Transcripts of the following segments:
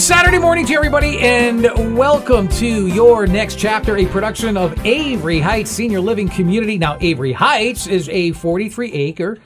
Good Saturday morning to everybody, and welcome to your next chapter, a production of Avery Heights Senior Living Community. Now, Avery Heights is a 43 acre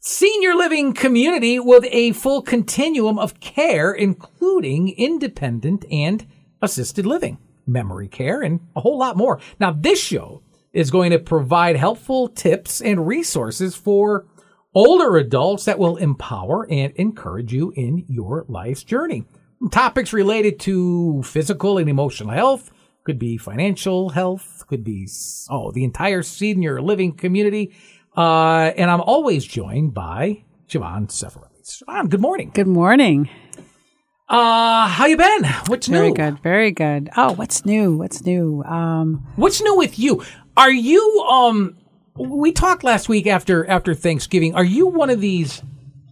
senior living community with a full continuum of care, including independent and assisted living, memory care, and a whole lot more. Now, this show is going to provide helpful tips and resources for older adults that will empower and encourage you in your life's journey. Topics related to physical and emotional health, could be financial health, could be, oh, the entire senior living community. Uh, and I'm always joined by Siobhan Seferelli. Siobhan, good morning. Good morning. Uh, how you been? What's Very new? Very good. Very good. Oh, what's new? What's new? Um, What's new with you? Are you um we talked last week after after Thanksgiving. Are you one of these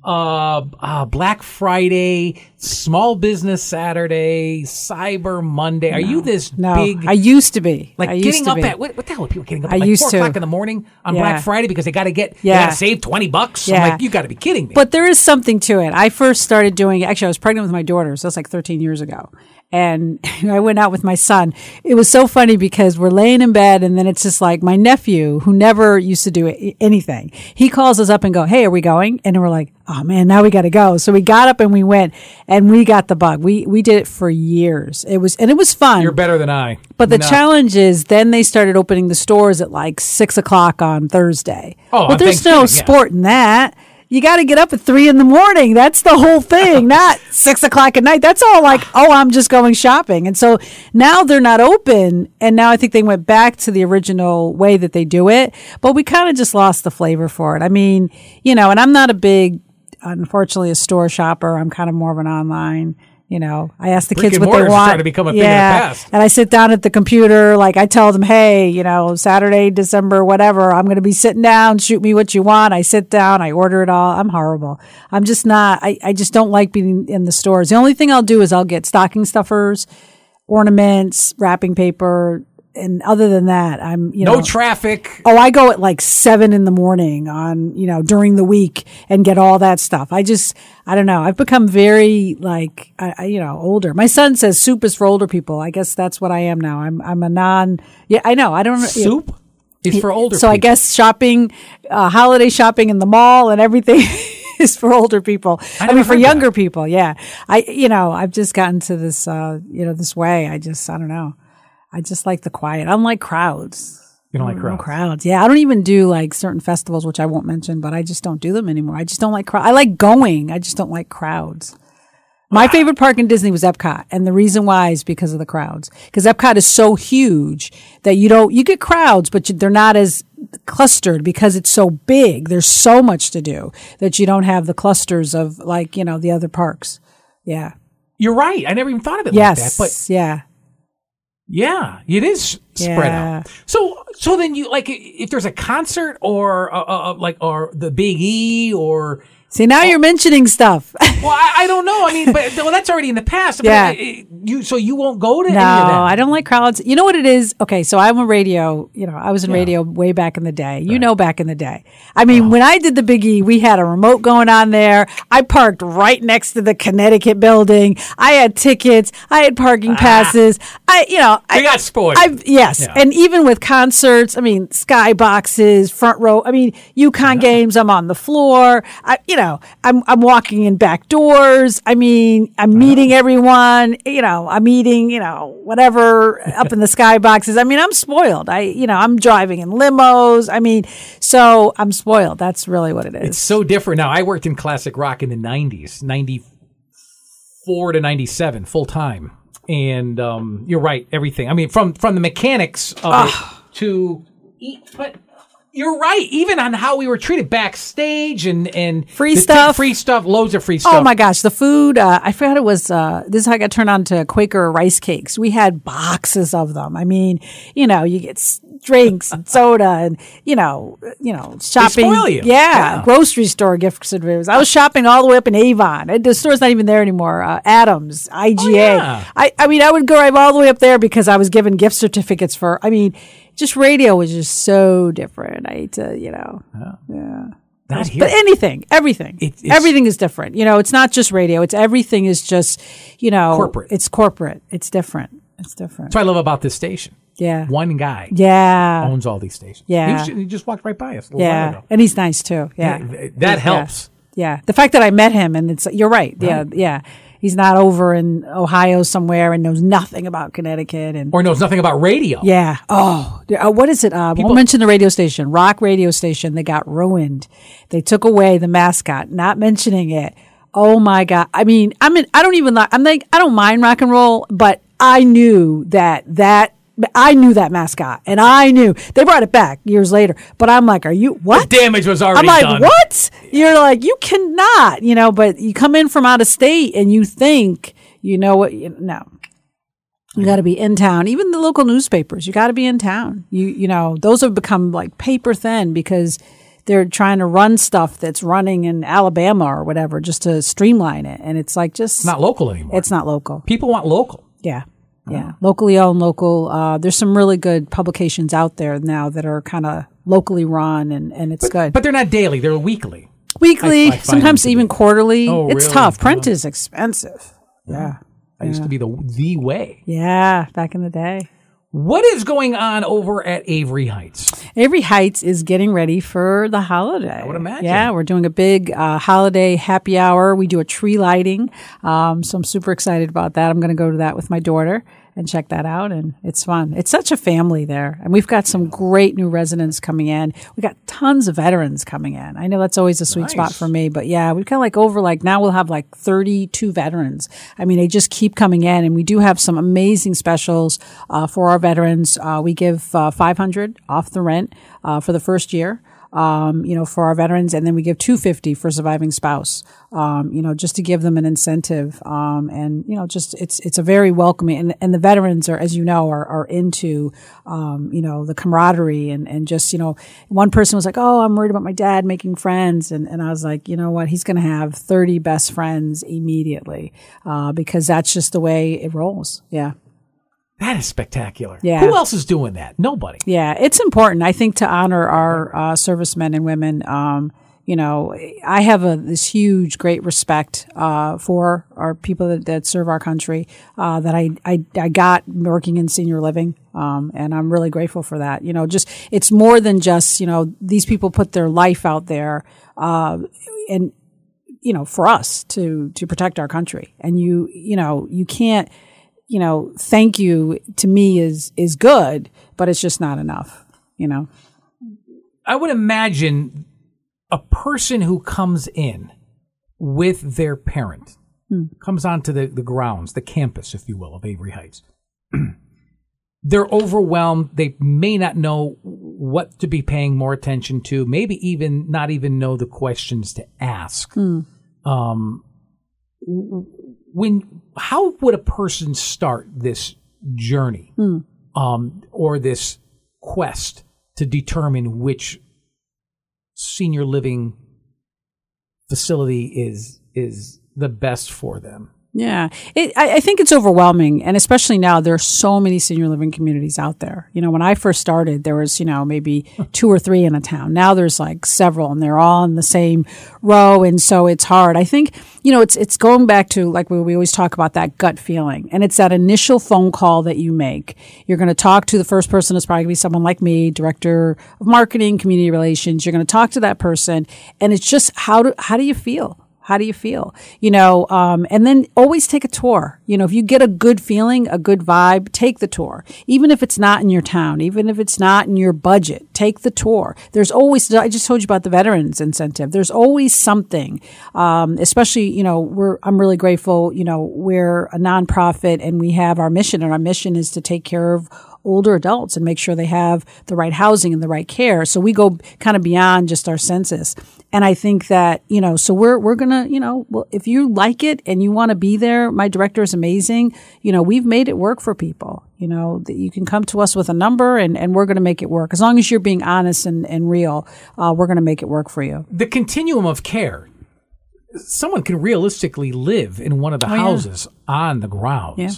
uh, uh Black Friday, Small Business Saturday, Cyber Monday? Are you this no, big I used to be. like I used getting up be. at what, what the hell are people getting up I at like used four to. o'clock in the morning on Yeah. Black Friday because they got to get they Yeah. got to save twenty bucks? I'm Yeah. like, you got to be kidding me. But there is something to it. I first started doing actually I was pregnant with my daughter, so that's like 13 years ago. And I went out with my son. It was so funny because we're laying in bed and then it's just like my nephew who never used to do anything. He calls us up and go, "Hey, are we going?" And we're like, "Oh man, now we got to go." So we got up and we went and we got the bug. We we did it for years. It was and it was fun. You're better than I. But the No. challenge is then they started opening the stores at like six o'clock on Thursday. Oh, well, there's no yeah. sport in that. You got to get up at three in the morning. That's the whole thing, not six o'clock at night. That's all like, oh, I'm just going shopping. And so now they're not open. And now I think they went back to the original way that they do it. But we kind of just lost the flavor for it. I mean, you know, and I'm not a big, unfortunately, a store shopper. I'm kind of more of an online. You know, I ask the kids what they want. starting to become a thing yeah, past. and I sit down at the computer, like I tell them, hey, you know, Saturday, December, whatever, I'm going to be sitting down, shoot me what you want. I sit down, I order it all. I'm horrible. I'm just not, I, I just don't like being in the stores. The only thing I'll do is I'll get stocking stuffers, ornaments, wrapping paper. And other than that, I'm, you know. no traffic. Oh, I go at like seven in the morning on, you know, during the week and get all that stuff. I just, I don't know. I've become very like, I, I, you know, older. My son says soup is for older people. I guess that's what I am now. I'm, I'm a non, yeah, I know. I don't Soup is for older So I guess shopping, uh, holiday shopping in the mall and everything is for older people. I, never mean, for younger people. Yeah. I, you know, I've just gotten to this, uh, you know, this way. I just, I don't know. I just like the quiet. I don't like crowds. You don't like No crowds. crowds. Yeah, I don't even do like certain festivals, which I won't mention, but I just don't do them anymore. I just don't like crowd. I like going. I just don't like crowds. My ah. favorite park in Disney was Epcot, and the reason why is because of the crowds. Because Epcot is so huge that you don't you get crowds, but you, they're not as clustered because it's so big. There's so much to do that you don't have the clusters of like you know the other parks. Yeah. You're right. I never even thought of it Yes. like that. But yeah. Yeah, it is spread Yeah. out. So, so then you like if there's a concert or uh, uh, uh, like or the Big E or See, now you're mentioning stuff. well, I, I don't know. I mean, but well, that's already in the past. Yeah. uh, uh, you so you won't go to No, any of that. I don't like crowds. You know what it is? Okay, so I'm a radio, you know, I was in radio way back in the day. You know, back in the day. I mean, when I did the Biggie, we had a remote going on there. I parked right next to the Connecticut building. I had tickets. I had parking passes. I, you know, I got spoiled. I've, yes. Yeah. And even with concerts, I mean, sky boxes, front row. I mean, UConn games, I'm on the floor. I, you know, I'm, I'm walking in back doors. I mean, I'm meeting everyone, you know, I'm eating, you know, whatever up in the sky boxes. I mean, I'm spoiled. I, you know, I'm driving in limos. I mean, so I'm spoiled. That's really what it is. It's so different now. I worked in classic rock in the '90s, '94 to '97, full time. And um, you're right, everything. I mean, from from the mechanics of it to, eat, but you're right. Even on how we were treated backstage and and Free stuff. free stuff, loads of free stuff. Oh my gosh, the food! Uh, I forgot it was. Uh, this is how I got turned on to Quaker rice cakes. We had boxes of them. I mean, you know, you get drinks and soda, and you know, you know, shopping. you. Yeah, Yeah. grocery store gift certificates. I was shopping all the way up in Avon. The store's not even there anymore. Uh, Adams, IGA. Oh, yeah. I, I mean, I would drive all the way up there because I was given gift certificates for. I mean, just radio was just so different. I hate to, you know. Yeah. Not But anything, everything, It- everything is different. You know, it's not just radio. It's everything is just, you know, Corporate. It's corporate. It's different. It's different. That's what I love about this station. Yeah. One guy Yeah. owns all these stations. Yeah. He, just walked right by us. A little while Yeah. ago. And he's nice too. Yeah. Yeah, that helps. Yeah. The fact that I met him and it's, you're right. Yeah. Yeah. He's not over in Ohio somewhere and knows nothing about Connecticut and Or knows nothing about radio. yeah. Oh, uh, what is it? Uh, won't mention the radio station, rock radio station. They got ruined. They took away the mascot, not mentioning it. Oh my God. I mean, I mean, I don't even like, I'm like, I don't mind rock and roll, but I knew that that, I knew that mascot and I knew they brought it back years later, but I'm like, are you, what? Damage was already I'm like, done. what? You're like, you cannot, you know, but you come in from out of state and you think, you know what, you, no. You got to be in town. Even the local newspapers, you got to be in town. You you know, those have become like paper thin because they're trying to run stuff that's running in Alabama or whatever just to streamline it. And it's like just It's not local anymore. it's not local. People want local. Yeah. Yeah. Locally owned, local. Uh, there's some really good publications out there now that are kind of locally run and, and it's good. But they're not daily, they're weekly. Weekly, I- I sometimes even be. quarterly. Oh, it's really? tough. Print is expensive. Yeah. That used to be the the way. Yeah. Back in the day. What is going on over at Avery Heights? Avery Heights is getting ready for the holiday. I would imagine. Yeah, we're doing a big uh, holiday happy hour. We do a tree lighting. Um, so I'm super excited about that. I'm going to go to that with my daughter and check that out. And it's fun. It's such a family there. And we've got some great new residents coming in. We got tons of veterans coming in. I know that's always a sweet spot for me, but yeah, we've got like over like now we'll have like 32 veterans. I mean, they just keep coming in and we do have some amazing specials, uh, for our veterans. Uh, we give, uh, 500 off the rent, uh, for the first year. Um, you know, for our veterans, and then we give 250 for surviving spouse. Um, you know, just to give them an incentive. Um, and you know, just it's it's a very welcoming, and, and the veterans are, as you know, are are into, um, you know, the camaraderie and and just you know, one person was like, oh, I'm worried about my dad making friends, and and I was like, you know what, he's going to have 30 best friends immediately, uh, because that's just the way it rolls. Yeah. That is spectacular. Yeah. Who else is doing that? Nobody. Yeah, it's important, I think, to honor our uh, servicemen and women. Um, you know, I have a, this huge, great respect uh, for our people that, that serve our country uh, that I, I, I got working in senior living. Um, and I'm really grateful for that. You know, just it's more than just, you know, these people put their life out there. Uh, and, you know, for us to, to protect our country. And you, you know, you can't, you know, thank you to me is is good, but it's just not enough, you know. I would imagine a person who comes in with their parent comes onto the, the grounds, the campus, if you will, of Avery Heights. They're overwhelmed. They may not know what to be paying more attention to, maybe even not even know the questions to ask. Um, when how would a person start this journey um, or this quest to determine which senior living facility is is the best for them. Yeah, it, I, I think it's overwhelming, and especially now, there are so many senior living communities out there. You know, when I first started, there was you know maybe two or three in a town. Now there's like several, and they're all in the same row, and so it's hard. I think you know it's it's going back to like we, we always talk about that gut feeling, and it's that initial phone call that you make. You're going to talk to the first person. It's probably going to be someone like me, director of marketing, community relations. You're going to talk to that person, and it's just how do how do you feel? How do you feel? You know, um, and then always take a tour. You know, if you get a good feeling, a good vibe, take the tour. Even if it's not in your town, even if it's not in your budget, take the tour. There's always, I just told you about the veterans incentive. There's always something, um, especially, you know, we're, I'm really grateful, you know, we're a nonprofit and we have our mission and our mission is to take care of older adults and make sure they have the right housing and the right care. So we go kind of beyond just our census. And I think that, you know, so we're, we're going to, you know, well, if you like it and you want to be there, my director is amazing. You know, we've made it work for people, you know, that you can come to us with a number and, and we're going to make it work. As long as you're being honest and, and real, uh, we're going to make it work for you. The continuum of care. Someone can realistically live in one of the houses on the grounds. Yeah.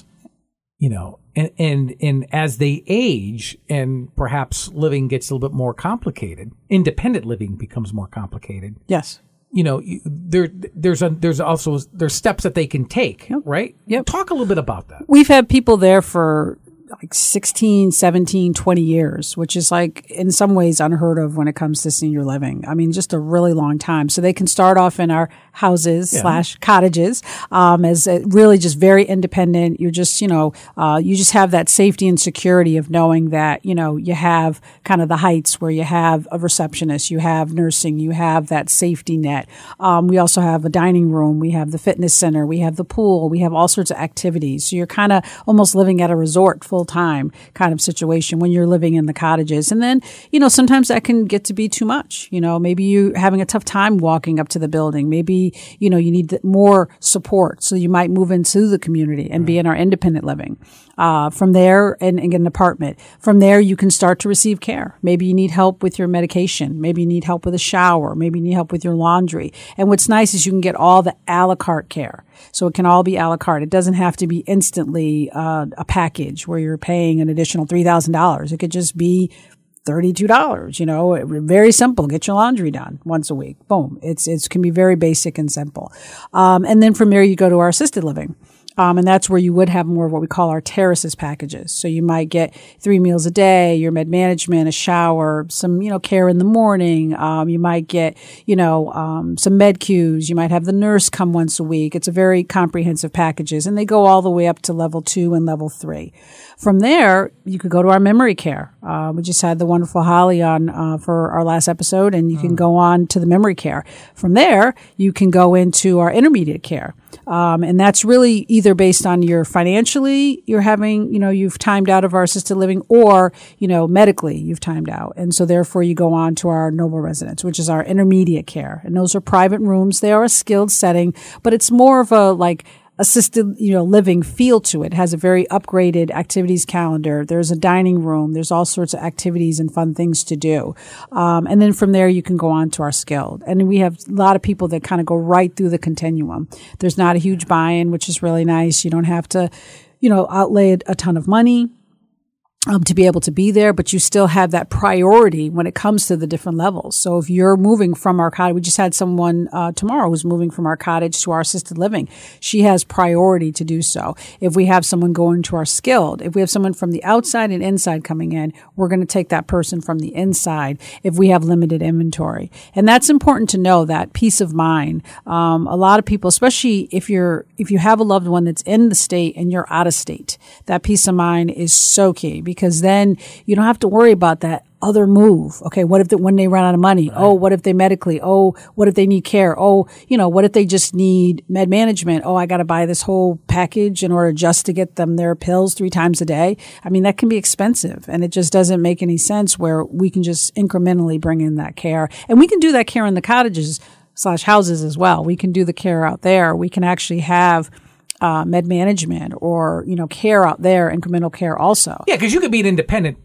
you know, and, and, and as they age and perhaps living gets a little bit more complicated, independent living becomes more complicated. Yes. You know, you, there, there's a, there's also, there's steps that they can take, right? Yep. Talk a little bit about that. We've had people there for like 16, 17, 20 years, which is like in some ways unheard of when it comes to senior living. I mean, just a really long time. So they can start off in our houses slash cottages, um, as really just very independent. You're just, you know, uh, you just have that safety and security of knowing that, you know, you have kind of the heights where you have a receptionist, you have nursing, you have that safety net. Um, we also have a dining room, we have the fitness center, we have the pool, we have all sorts of activities. So you're kind of almost living at a resort full time kind of situation when you're living in the cottages. And then, you know, sometimes that can get to be too much. You know, maybe you're having a tough time walking up to the building. Maybe, you know, you need more support. So you might move into the community and be in our independent living. Uh, from there and, and get an apartment. From there, you can start to receive care. Maybe you need help with your medication. Maybe you need help with a shower. Maybe you need help with your laundry. And what's nice is you can get all the a la carte care. So it can all be a la carte. It doesn't have to be instantly uh, a package where you're paying an additional $3,000. It could just be $32, you know, very simple. Get your laundry done once a week. Boom. It's, it can be very basic and simple. Um, and then from there, you go to our assisted living. Um, and that's where you would have more of what we call our terraces packages. So you might get three meals a day, your med management, a shower, some, you know, care in the morning. Um, you might get, you know, um, some med cues. You might have the nurse come once a week. It's a very comprehensive packages and they go all the way up to level two and level three. From there, you could go to our memory care. Uh, we just had the wonderful Holly on uh, for our last episode, and you can go on to the memory care. From there, you can go into our intermediate care. Um, and that's really either based on your financially, you're having, you know, you've timed out of our assisted living, or, you know, medically, you've timed out. And so therefore you go on to our noble residence, which is our intermediate care. And those are private rooms. They are a skilled setting, but it's more of a like, assisted, you know, living feel to it. it. has a very upgraded activities calendar. There's a dining room. There's all sorts of activities and fun things to do. Um, and then from there, you can go on to our skilled. And we have a lot of people that kind of go right through the continuum. There's not a huge buy-in, which is really nice. You don't have to, you know, outlay a ton of money um, to be able to be there, but you still have that priority when it comes to the different levels. So if you're moving from our cottage, we just had someone uh, tomorrow who's moving from our cottage to our assisted living. She has priority to do so. If we have someone going to our skilled, if we have someone from the outside and inside coming in, we're going to take that person from the inside if we have limited inventory. And that's important to know that peace of mind. Um, a lot of people, especially if you're, if you have a loved one that's in the state and you're out of state, that peace of mind is so key because then you don't have to worry about that other move. Okay. What if the, when they run out of money? Right. Oh, what if they medically? Oh, what if they need care? Oh, you know, what if they just need med management? Oh, I got to buy this whole package in order just to get them their pills three times a day. I mean, that can be expensive and it just doesn't make any sense where we can just incrementally bring in that care and we can do that care in the cottages slash houses as well. We can do the care out there. We can actually have uh, med management or you know care out there, incremental care also. Yeah, because you could be an independent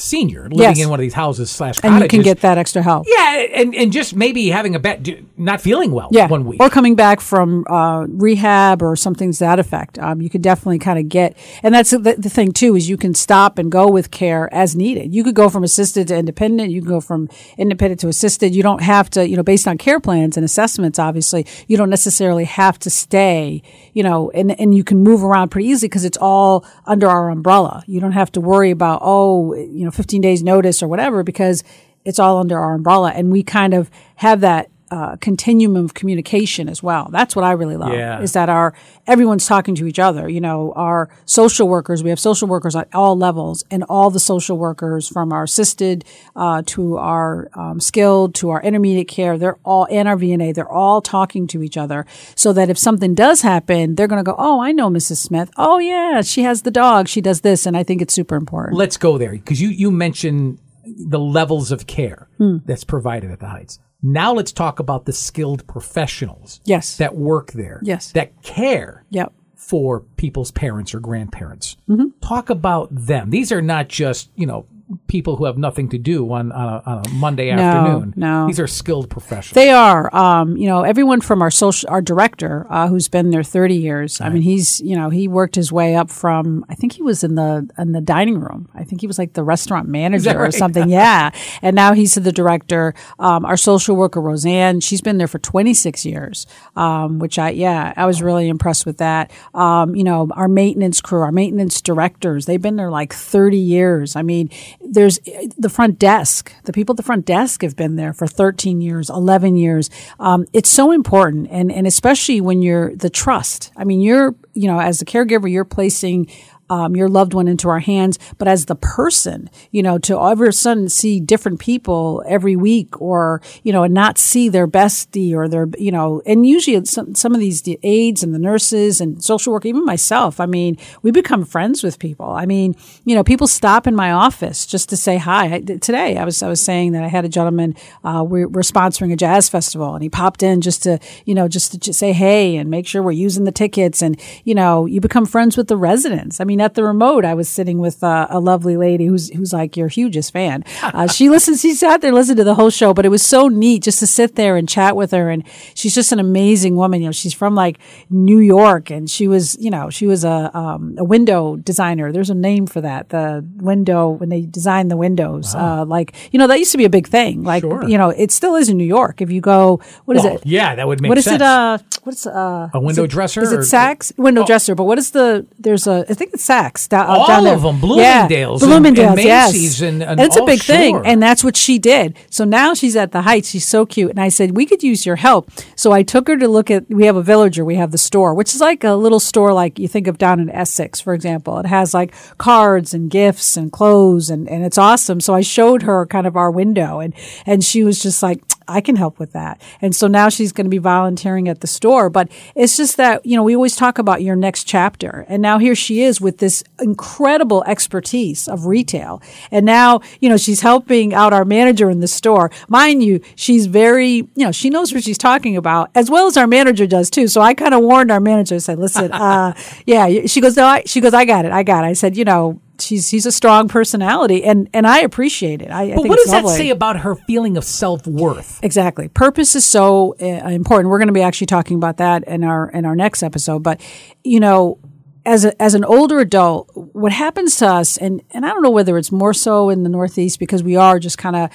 senior living Yes. in one of these houses slash and you can get that extra help. yeah, and and just maybe having a bet, not feeling well Yeah, one week. or coming back from uh, rehab or something to that effect. Um, you could definitely kind of get, and that's the, the thing too is you can stop and go with care as needed. You could go from assisted to independent. You can go from independent to assisted. You don't have to, you know, based on care plans and assessments. Obviously, you don't necessarily have to stay, you know, and and you can move around pretty easily because it's all under our umbrella. You don't have to worry about oh, you know, 15 days notice or whatever because it's all under our umbrella, and we kind of have that uh, continuum of communication as well. That's what I really love. Yeah. Is that our everyone's talking to each other. You know, our social workers. We have social workers at all levels, and all the social workers from our assisted uh, to our um, skilled to our intermediate care. They're all and our VNA. They're all talking to each other, so that if something does happen, they're going to go, "Oh, I know Mrs. Smith. Oh, yeah, she has the dog. She does this," and I think it's super important. Let's go there because you you mentioned the levels of care Hmm. that's provided at the Heights. Now let's talk about the skilled professionals Yes. that work there. Yes. That care Yep. for people's parents or grandparents. Mm-hmm. Talk about them. These are not just, you know, people who have nothing to do on on a, on a Monday No, afternoon. no. these are skilled professionals. They are, um, you know, everyone from our social, our director, uh, who's been there 30 years. I mean, he's, you know, he worked his way up from, I think he was in the, in the dining room. I think he was like the restaurant manager or something. Yeah. And now he's the director. Um, our social worker, Roseanne, she's been there for 26 years. Um, which I, yeah, I was really impressed with that. Um, you know, our maintenance crew, our maintenance directors, they've been there like 30 years. I mean, there's the front desk, the people at the front desk have been there for 13 years, 11 years. Um, it's so important. And, and especially when you're the trust. I mean, you're, you know, as a caregiver, you're placing um, your loved one into our hands, but as the person, you know, to all of a sudden see different people every week or, you know, and not see their bestie or their, you know, and usually some, some of these aides and the nurses and social work, even myself, I mean, we become friends with people. I mean, you know, people stop in my office just to say hi. I, today I was, I was saying that I had a gentleman, uh, we're, we're sponsoring a jazz festival and he popped in just to, you know, just to just say hey and make sure we're using the tickets and, you know, you become friends with the residents. I mean, at the remote, I was sitting with uh, a lovely lady who's who's like your hugest fan. Uh, she listens. She sat there, listened to the whole show, but it was so neat just to sit there and chat with her. And she's just an amazing woman. You know, she's from like New York, and she was, you know, she was a um, a window designer. There's a name for that. The window when they design the windows, uh, like you know, that used to be a big thing. Like Sure. you know, it still is in New York. If you go, what is Well, it? Yeah, that would make What is sense. it? What's uh, A window is it- dresser Is it Saks? Window dresser. But what is the? There's a. I think it's Saks. Down, uh, All down of 'em, Yeah, Bloomingdale's and- Bloomingdale's, and yes. Macy's and- and it's a big thing, and that's what she did. So now she's at the Heights. She's so cute, and I said we could use your help. So I took her to look at. We have a villager. We have the store, which is like a little store, like you think of down in Essex, for example. It has like cards and gifts and clothes, and and it's awesome. So I showed her kind of our window, and and she was just like. I can help with that. And so now she's going to be volunteering at the store. But it's just that, you know, we always talk about your next chapter. And now here she is with this incredible expertise of retail. And now, you know, she's helping out our manager in the store. Mind you, she's very, you know, she knows what she's talking about as well as our manager does too. So I kind of warned our manager, I said, listen, uh, yeah, she goes, no, I, she goes, I got it. I got it. I said, you know, she's, she's a strong personality and, and I appreciate it. I, I But think what does that say about her feeling of self worth? Exactly. Purpose is so uh, important. We're going to be actually talking about that in our in our next episode. But you know, as a, as an older adult, what happens to us, and and I don't know whether it's more so in the Northeast because we are just kind of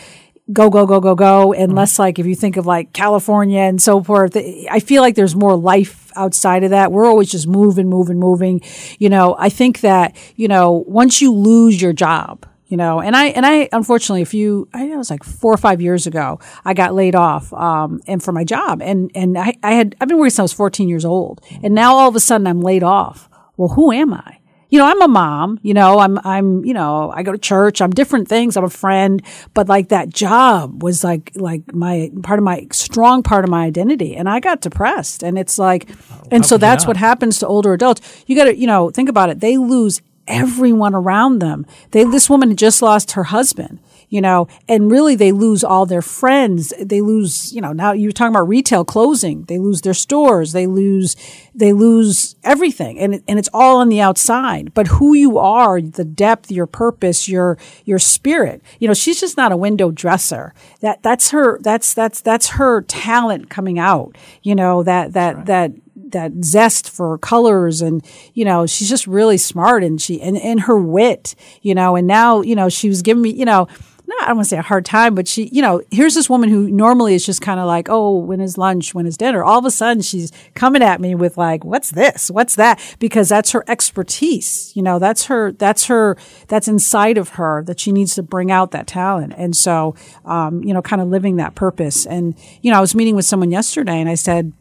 go go go go go, and less like if you think of like California and so forth. I feel like there's more life outside of that. We're always just moving, moving, moving. You know, I think that you know once you lose your job you know and i and i unfortunately a few i think it was like four or five years ago i got laid off um and for my job and and i, I had i've been working since i was 14 years old and now all of a sudden i'm laid off well who am i you know i'm a mom you know i'm i'm you know i go to church i'm different things i'm a friend but like that job was like like my part of my strong part of my identity and i got depressed and it's like and so that's what happens to older adults. You got to you know think about it. They lose everyone around them. They, this woman had just lost her husband, you know, and really they lose all their friends. They lose, you know, now you're talking about retail closing. They lose their stores. They lose, they lose everything. And, and it's all on the outside. But who you are, the depth, your purpose, your, your spirit, you know, she's just not a window dresser. That, that's her, that's, that's, that's her talent coming out, you know, that, that, that, that zest for colors and you know she's just really smart and she and, and her wit you know and now you know she was giving me you know not I don't want to say a hard time, but she, you know, here's this woman who normally is just kind of like, oh, when is lunch? When is dinner? All of a sudden she's coming at me with like, what's this? What's that? Because that's her expertise. You know, that's her, that's her, that's inside of her that she needs to bring out that talent. And so, um, you know, kind of living that purpose. And, you know, I was meeting with someone yesterday and I said,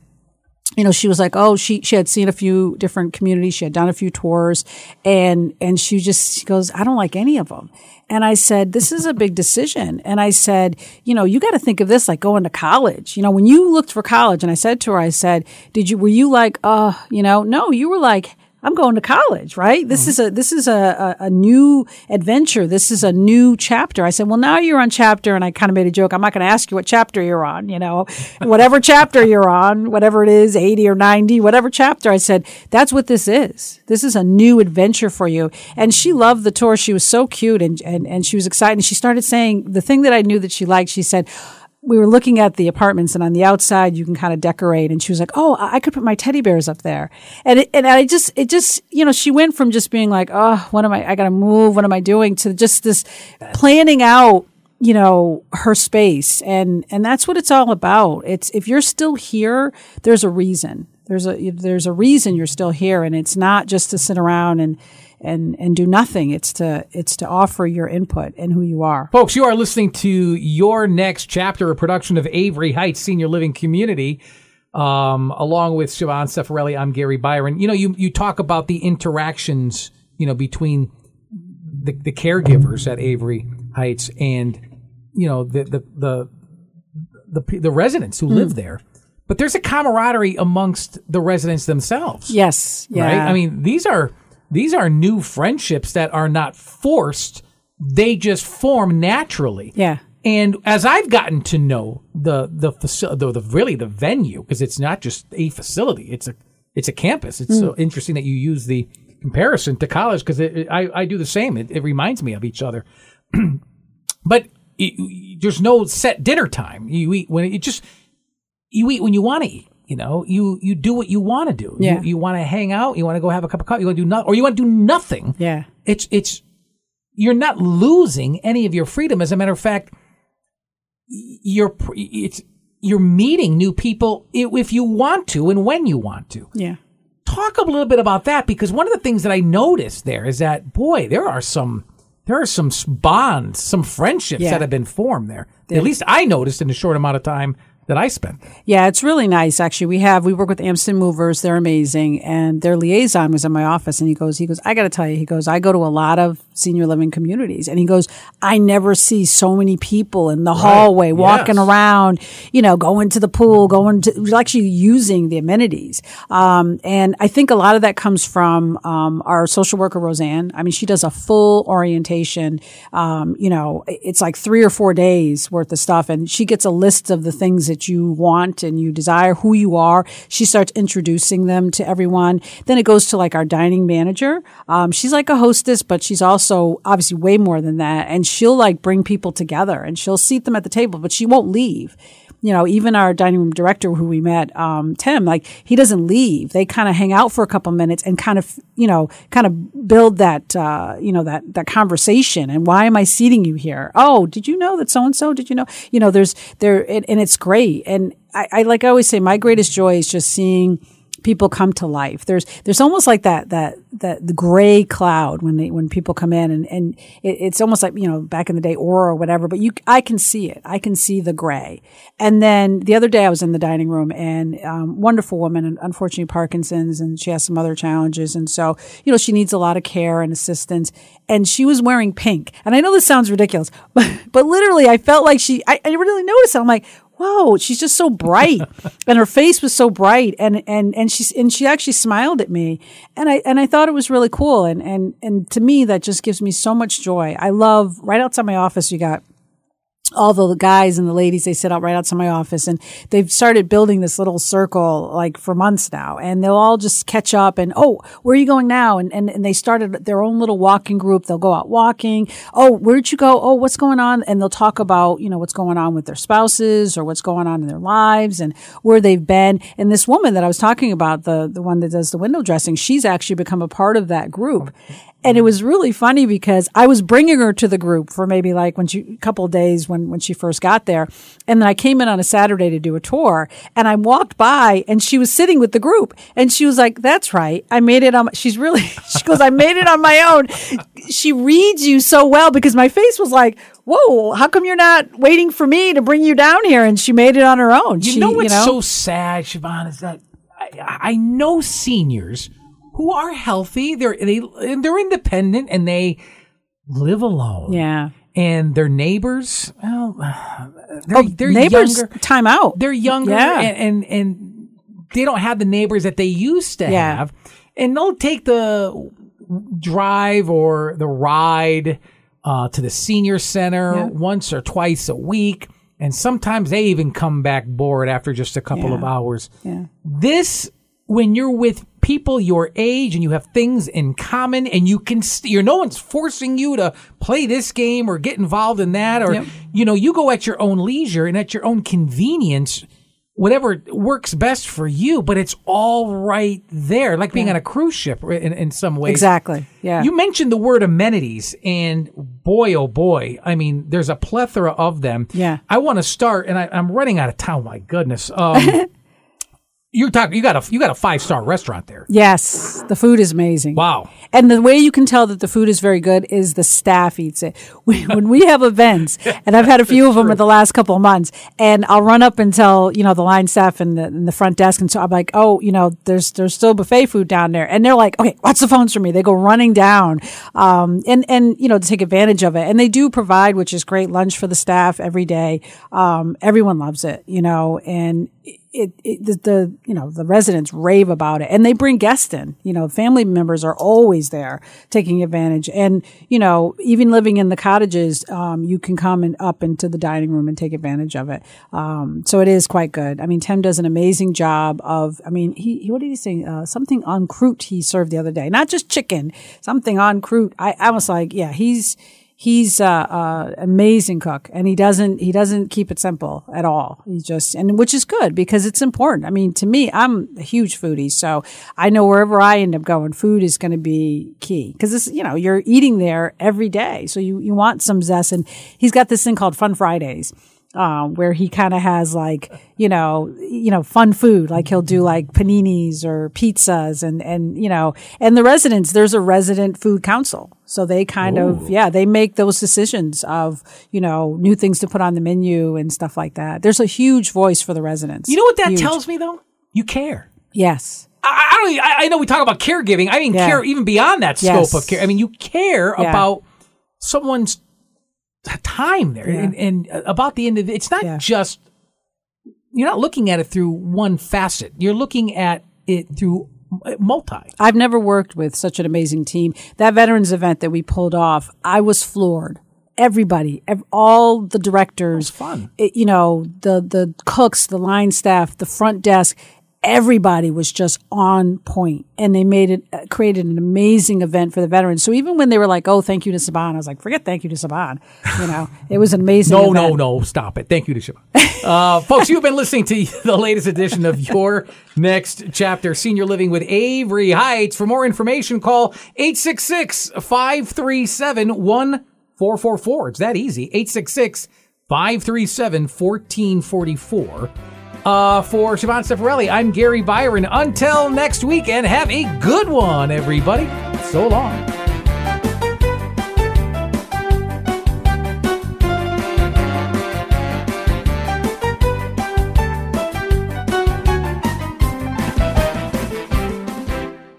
you know, she was like, oh, she, she had seen a few different communities. She had done a few tours and, and she just, she goes, I don't like any of them. And I said, this is a big decision. And I said, you know, you got to think of this like going to college. You know, when you looked for college and I said to her, I said, did you, were you like, uh, you know, no, you were like, I'm going to college, right? This mm-hmm. is a this is a, a, a new adventure. This is a new chapter. I said, well, now you're on chapter, and I kind of made a joke. I'm not going to ask you what chapter you're on. You know, whatever chapter you're on, whatever it is, 80 or 90, whatever chapter. I said, that's what this is. This is a new adventure for you. And she loved the tour. She was so cute, and and and she was excited. And she started saying the thing that I knew that she liked. She said we were looking at the apartments and on the outside you can kind of decorate. And she was like oh i could put my teddy bears up there. And it, and i just it just you know she went from just being like oh what am i i gotta move. What am i doing? to just this planning out you know her space. And and that's what it's all about. It's if you're still here there's a reason. There's a there's a reason you're still here. And it's not just to sit around and and and do nothing. It's to it's to offer your input and who you are. Folks, you are listening to your next chapter, a production of Avery Heights Senior Living Community. Um, along with Siobhan Cefarelli, I'm Gary Byron. You know, you you talk about the interactions, you know, between the, the caregivers at Avery Heights and you know the the the the, the residents who mm. live there. But there's a camaraderie amongst the residents themselves. Yes. Yeah. Right. I mean, these are these are new friendships that are not forced. They just form naturally. Yeah. And as I've gotten to know the the facility, the, the, really the venue, because it's not just a facility; it's a it's a campus. It's mm. so interesting that you use the comparison to college because I I do the same. It, it reminds me of each other. but it, there's no set dinner time. You eat when it just you eat when you want to eat. You know, you you do what you want to do. Yeah. You, you want to hang out. You want to go have a cup of coffee. You want to do nothing, or you want to do nothing. Yeah. It's it's you're not losing any of your freedom. As a matter of fact, you're it's you're meeting new people if you want to and when you want to. Yeah. Talk a little bit about that because one of the things that I noticed there is that boy, there are some there are some bonds, some friendships yeah. that have been formed there. At least I noticed in a short amount of time that I spent. Yeah, it's really nice actually. We have we work with Amston Movers. They're amazing, and their liaison was in my office, and he goes, he goes, I got to tell you, he goes, I go to a lot of senior living communities, and he goes, I never see so many people in the right. hallway walking yes. around, you know, going to the pool, going to actually using the amenities, um, and I think a lot of that comes from um, our social worker Roseanne. I mean, she does a full orientation. Um, you know, it's like three or four days worth of stuff, and she gets a list of the things that that you want and you desire, who you are. She starts introducing them to everyone. Then it goes to like our dining manager. Um, she's like a hostess, but she's also obviously way more than that. And she'll like bring people together and she'll seat them at the table, but she won't leave you know, even our dining room director who we met, um, Tim, like he doesn't leave. They kind of hang out for a couple minutes and kind of, you know, kind of build that, uh, you know, that, that conversation. And why am I seating you here? Oh, did you know that so and so? Did you know? You know, there's there, and, and it's great. And I, I, like I always say, my greatest joy is just seeing, people come to life. There's there's almost like that that that the gray cloud when they when people come in and and it, it's almost like you know back in the day Aura or whatever. But you I can see it. I can see the gray. And then the other day I was in the dining room and um, wonderful woman, and unfortunately Parkinson's, and she has some other challenges, and so you know she needs a lot of care and assistance. And she was wearing pink. And I know this sounds ridiculous, but but literally I felt like she I, I really noticed it. I'm like, whoa, she's just so bright. and her face was so bright. And, and, and she, and she actually smiled at me. And I, and I thought it was really cool. And, and, and to me, that just gives me so much joy. I love right outside my office, you got all the guys and the ladies, they sit out right outside my office and they've started building this little circle like for months now. And they'll all just catch up and, oh, where are you going now? And, and, and they started their own little walking group. They'll go out walking. Oh, where'd you go? Oh, what's going on? And they'll talk about, you know, what's going on with their spouses or what's going on in their lives and where they've been. And this woman that I was talking about, the, the one that does the window dressing, she's actually become a part of that group. And it mm-hmm. was really funny because I was bringing her to the group for maybe like when she, a couple of days when, when she first got there. And then I came in on a Saturday to do a tour and I walked by and she was sitting with the group and she was like, that's right. I made it on, she's really, she goes, I made it on my own. She reads you so well because my face was like, whoa, how come you're not waiting for me to bring you down here? And she made it on her own. You she, know what's you know? so sad, Siobhan, is that I, I know seniors who are healthy. They're they they're independent and they live alone. Yeah. And their neighbors, well, they're, oh, they're neighbors younger. time out. They're younger, yeah. and, and and they don't have the neighbors that they used to Yeah. have, and they'll take the drive or the ride uh, to the senior center Yeah. once or twice a week, and sometimes they even come back bored after just a couple Yeah. of hours. Yeah. This when you're with people your age and you have things in common and you can st- you're no one's forcing you to play this game or get involved in that or Yep. you know you go at your own leisure and at your own convenience whatever works best for you but it's all right there like being on a cruise ship in, in some ways Exactly. Yeah. you mentioned the word amenities, and boy, oh boy, I mean, there's a plethora of them. Yeah. I want to start, and I, I'm running out of time. My goodness. Um, you talk. You got a you got a five star restaurant there. yes. The food is amazing. Wow. And the way you can tell that the food is very good is the staff eats it. We, when we have events, and I've had a few of them in the last couple of months, and I'll run up and tell you know the line staff and the, and the front desk, and so I'm like, oh, you know, there's there's still buffet food down there, and they're like, okay, watch the phones for me. They go running down, um, and and you know to take advantage of it, and they do provide, which is great, lunch for the staff every day. Um, everyone loves it, you know, and it, it the, the you know the residents rave about it. And they bring guests in. You know family members are always there taking advantage. And you know even living in the cottages um, you can come and up into the dining room and take advantage of it. Um, so it is quite good. I mean tim does an amazing job of i mean he, what did he say uh, something en croute he served the other day. Not just chicken something en croute. I, I was like yeah he's he's uh, uh amazing cook and he doesn't he doesn't keep it simple at all. He just and which is good because it's important. I mean to me i'm a huge foodie so i know wherever i end up going food is going to be key. Because this you know you're eating there every day so you you want some zest and he's got this thing called fun fridays um, where he kind of has like you know you know fun food like he'll do like paninis or pizzas and and you know and the residents there's a resident food council so they kind of yeah they make those decisions of you know new things to put on the menu and stuff like that there's a huge voice for the residents You know what that Huge. tells me though? You care. yes I, I don't. I, I know we talk about caregiving. I mean, Yeah. care even beyond that scope Yes. of care. I mean, you care Yeah. about someone's time there Yeah. and, and about the end of It's not Yeah. just you're not looking at it through one facet. You're looking at it through uh, multi. I've never worked with such an amazing team. That veterans event that we pulled off, I was floored. Everybody, ev- all the directors, fun. it- you know, the the cooks, the line staff, the front desk, everybody was just on point, and they made it uh, created an amazing event for the veterans. So even when they were like, "Oh, thank you to Saban," I was like, "Forget thank you to Saban," you know, it was an amazing. No, no, event. no. Stop it. Thank you to Shiva. Uh, folks, you've been listening to the latest edition of Your Next Chapter Senior Living with Avery Heights. For more information, call 866 537 1444. It's that easy. 866 537 1444. Uh, for Siobhan Stefarelli, I'm Gary Byron. Until next week, and have a good one, everybody. So long.